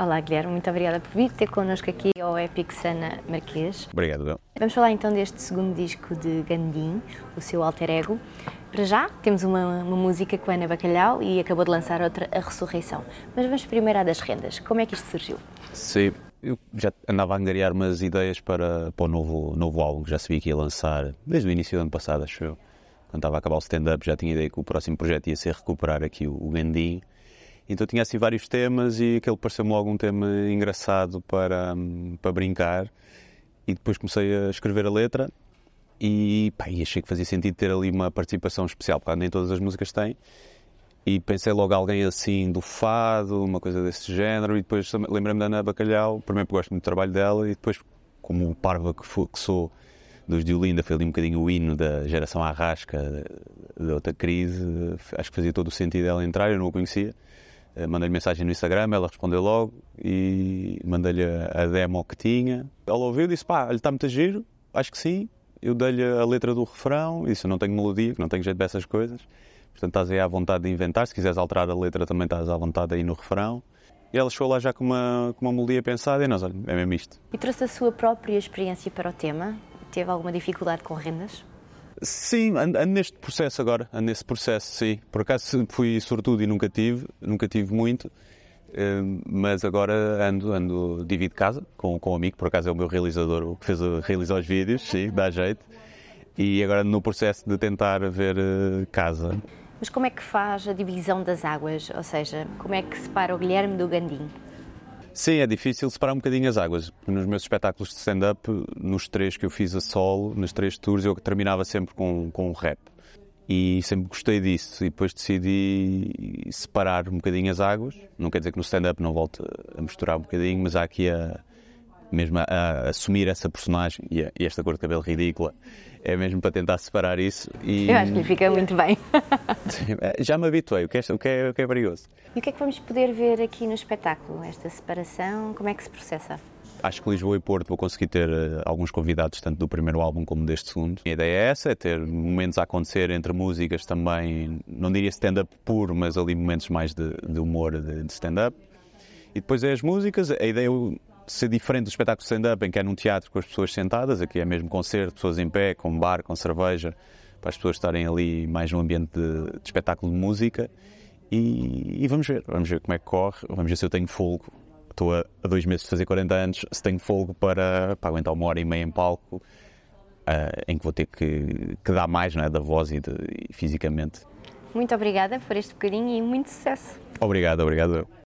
Olá, Guilherme, muito obrigada por vir ter connosco aqui ao Epic Sana Marquês. Obrigado, Bel. Vamos falar então deste segundo disco de Gandim, o seu alter ego. Para já, temos uma, uma, música com a Ana Bacalhau e acabou de lançar outra, A Ressurreição. Mas vamos primeiro à das rendas. Como é que isto surgiu? Sim, eu já andava a angariar umas ideias para, para o novo, novo álbum que já sabia que ia lançar desde o início do ano passado, acho eu. Quando estava a acabar o stand-up, já tinha ideia que o próximo projeto ia ser recuperar aqui o, o Gandim então tinha assim vários temas e aquele pareceu-me logo um tema engraçado para, para brincar. E depois comecei a escrever a letra e, pá, achei que fazia sentido ter ali uma participação especial, porque nem todas as músicas têm. E pensei logo alguém assim do fado, uma coisa desse género. E depois lembrei-me da Ana Bacalhau, primeiro porque gosto muito do trabalho dela e depois, como parva que, que sou dos de Olinda, foi ali um bocadinho o hino da geração Arrasca, da outra crise. Acho que fazia todo o sentido ela entrar, eu não o conhecia. Eh, mandei-lhe mensagem no Instagram, ela respondeu logo e mandei-lhe a demo que tinha. Ela ouviu e disse: pá, ele está muito giro, acho que sim. Eu dei-lhe a letra do refrão, disse: eu não tenho melodia, não tenho jeito dessas coisas. Portanto, estás aí à vontade de inventar. Se quiseres alterar a letra, também estás à vontade aí no refrão. E ela chegou lá já com uma, com uma melodia pensada e nós, olha, é mesmo isto. E trouxe a sua própria experiência para o tema? Teve alguma dificuldade com rendas? Sim, ando, ando, neste processo agora, ando nesse processo, sim. Por acaso fui sortudo e nunca tive, nunca tive muito, eh, mas agora ando, ando, divido casa com, com um amigo, por acaso é o meu realizador, o que fez realizar os vídeos, sim, dá jeito. E agora no processo de tentar ver eh, casa. Mas como é que faz a divisão das águas? Ou seja, como é que separa o Guilherme do Gandim? Sim, é difícil separar um bocadinho as águas. Nos meus espetáculos de stand-up, nos três que eu fiz a solo, nas três tours, eu terminava sempre com, com um rap. E sempre gostei disso. E depois decidi separar um bocadinho as águas. Não quer dizer que no stand-up não volte a misturar um bocadinho, mas há aqui a, mesmo a, a assumir essa personagem e, a, e, esta cor de cabelo ridícula. É mesmo para tentar separar isso. E... Eu acho que lhe fica muito bem. É, já me habituei, o que, é, o, que é, o que é. E o que é que vamos poder ver aqui no espetáculo? Esta separação, como é que se processa? Acho que Lisboa e Porto vou conseguir ter uh, alguns convidados, tanto do primeiro álbum como deste segundo. A ideia é essa, é ter momentos a acontecer entre músicas também, não diria stand-up puro, mas ali momentos mais de, de humor, de, de stand-up. E depois é as músicas, a ideia ser diferente do espetáculo stand-up, em que é num teatro com as pessoas sentadas, aqui é mesmo concerto, pessoas em pé, com bar, com cerveja, para as pessoas estarem ali mais num ambiente de, de espetáculo de música. E, e, vamos ver, vamos ver como é que corre, vamos ver se eu tenho folgo. Estou a, a dois meses de fazer 40 anos, se tenho folgo para, para aguentar uma hora e meia em palco, uh, em que vou ter que, que dar mais não é, da voz e, de, e fisicamente. Muito obrigada por este bocadinho e muito sucesso. Obrigado, obrigado.